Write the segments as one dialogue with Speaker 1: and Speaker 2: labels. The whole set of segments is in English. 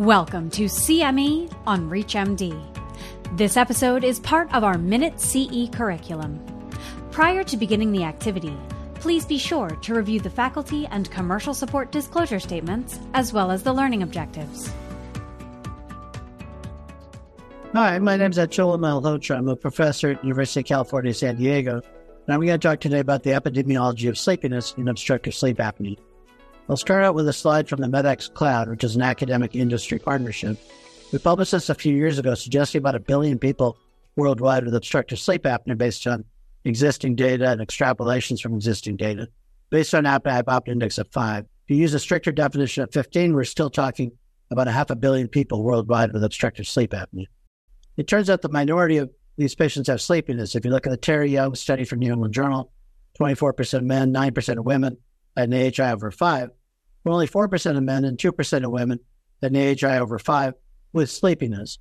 Speaker 1: Welcome to CME on ReachMD. This episode is part of our Minute CE curriculum. Prior to beginning the activity, please be sure to review the faculty and commercial support disclosure statements as well as the learning objectives.
Speaker 2: Hi, my name is Atul Malhotra. I'm a professor at University of California, San Diego, and I'm going to talk today about the epidemiology of sleepiness in obstructive sleep apnea. I'll start out with a slide from the medXcloud, which is an academic industry partnership. We published this a few years ago, suggesting about a billion people worldwide with obstructive sleep apnea based on existing data and extrapolations from existing data. Based on apnea hypopnea index of five. If you use a stricter definition of 15, we're still talking about a half a billion people worldwide with obstructive sleep apnea. It turns out the minority of these patients have sleepiness. If you look at the Terry Young study from New England Journal, 24% men, 9% of women had an AHI over five only 4% of men and 2% of women had an AHI over 5 with sleepiness.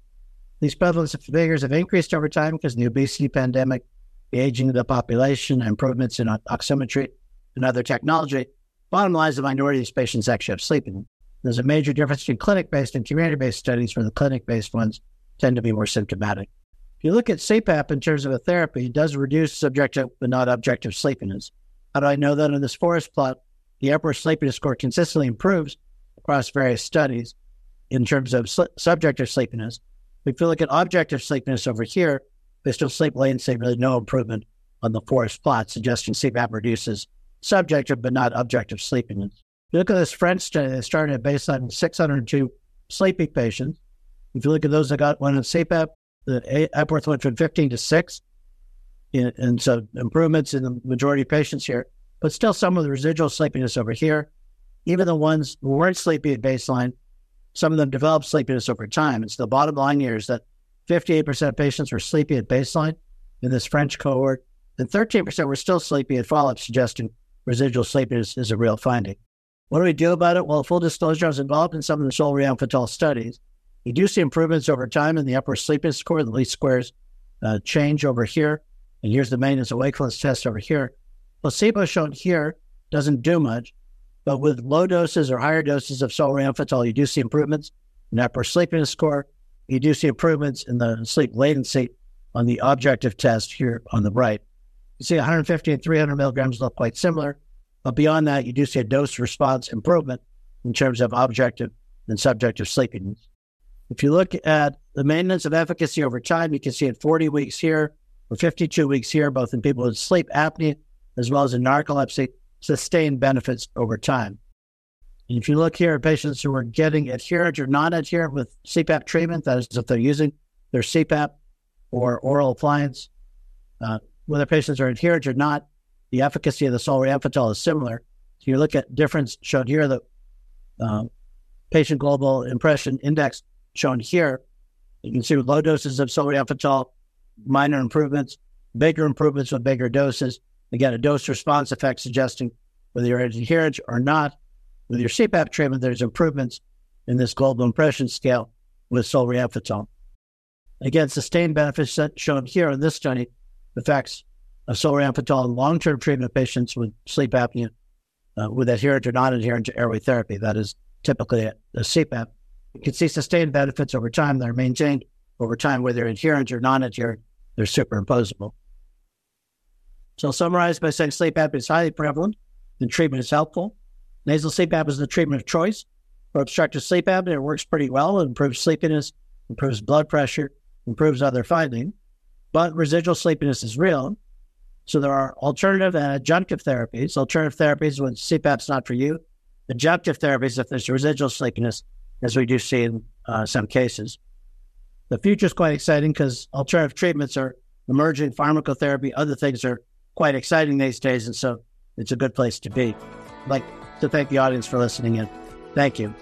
Speaker 2: These prevalence figures have increased over time because of the obesity pandemic, the aging of the population, improvements in oximetry and other technology. Bottom line is the minority of these patients actually have sleepiness. There's a major difference between clinic-based and community-based studies where the clinic-based ones tend to be more symptomatic. If you look at CPAP in terms of a therapy, it does reduce subjective but not objective sleepiness. How do I know that? In this forest plot, the Epworth sleepiness score consistently improves across various studies in terms of sl- subjective sleepiness. If you look at objective sleepiness over here, there's still sleep latency, really no improvement on the forest plot, suggesting CPAP reduces subjective but not objective sleepiness. If you look at this French study, they started at baseline 602 sleepy patients. If you look at those that got one on CPAP, the Epworth went from 15 to 6. And so improvements in the majority of patients here but still some of the residual sleepiness over here. Even the ones who weren't sleepy at baseline, some of them developed sleepiness over time. And so the bottom line here is that 58% of patients were sleepy at baseline in this French cohort, and 13% were still sleepy at follow up, suggesting residual sleepiness is a real finding. What do we do about it? Well, full disclosure, I was involved in some of the solriamfetol studies. You do see improvements over time in the Epworth sleepiness score. The least squares uh, change over here. And here's the maintenance of wakefulness test over here. Placebo shown here doesn't do much, but with low doses or higher doses of solriamfetol, you do see improvements in Epworth sleepiness score. You do see improvements in the sleep latency on the objective test here on the right. You see 150 and 300 milligrams look quite similar, but beyond that, you do see a dose response improvement in terms of objective and subjective sleepiness. If you look at the maintenance of efficacy over time, you can see at 40 weeks here or 52 weeks here, both in people with sleep apnea as well as in narcolepsy, sustained benefits over time. And if you look here at patients who are getting adherent or non adherent with CPAP treatment, that is, if they're using their CPAP or oral appliance, uh, whether patients are adherent or not, the efficacy of the solriamfetol is similar. So you look at difference shown here, the uh, patient global impression index shown here. You can see with low doses of solriamfetol, minor improvements, bigger improvements with bigger doses, Again, a dose response effect suggesting whether you're adherent or not. With your CPAP treatment, there's improvements in this global impression scale with solriamfetol. Again, sustained benefits shown here in this study, effects of solriamfetol in long-term treatment patients with sleep apnea uh, with adherent or non-adherent to airway therapy. That is typically a, a CPAP. You can see sustained benefits over time that are maintained over time, whether adherent or non-adherent. They're superimposable. So I'll summarize by saying sleep apnea is highly prevalent and treatment is helpful. Nasal sleep apnea is the treatment of choice for obstructive sleep apnea. It works pretty well. It improves sleepiness, improves blood pressure, improves other findings. But residual sleepiness is real. So there are alternative and adjunctive therapies. Alternative therapies when CPAP's not for you. Adjunctive therapies if there's residual sleepiness, as we do see in uh, some cases. The future is quite exciting because alternative treatments are emerging, pharmacotherapy, other things are quite exciting these days. And so it's a good place to be. I'd like to thank the audience for listening in. Thank you.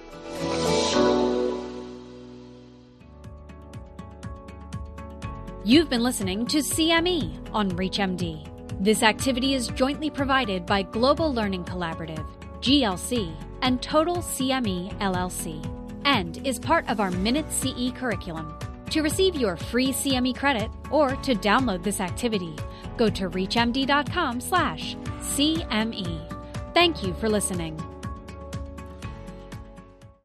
Speaker 1: You've been listening to CME on ReachMD. This activity is jointly provided by Global Learning Collaborative, GLC, and Total CME LLC, and is part of our Minute CE curriculum. To receive your free CME credit or to download this activity, go to reachmd.com slash CME. Thank you for listening.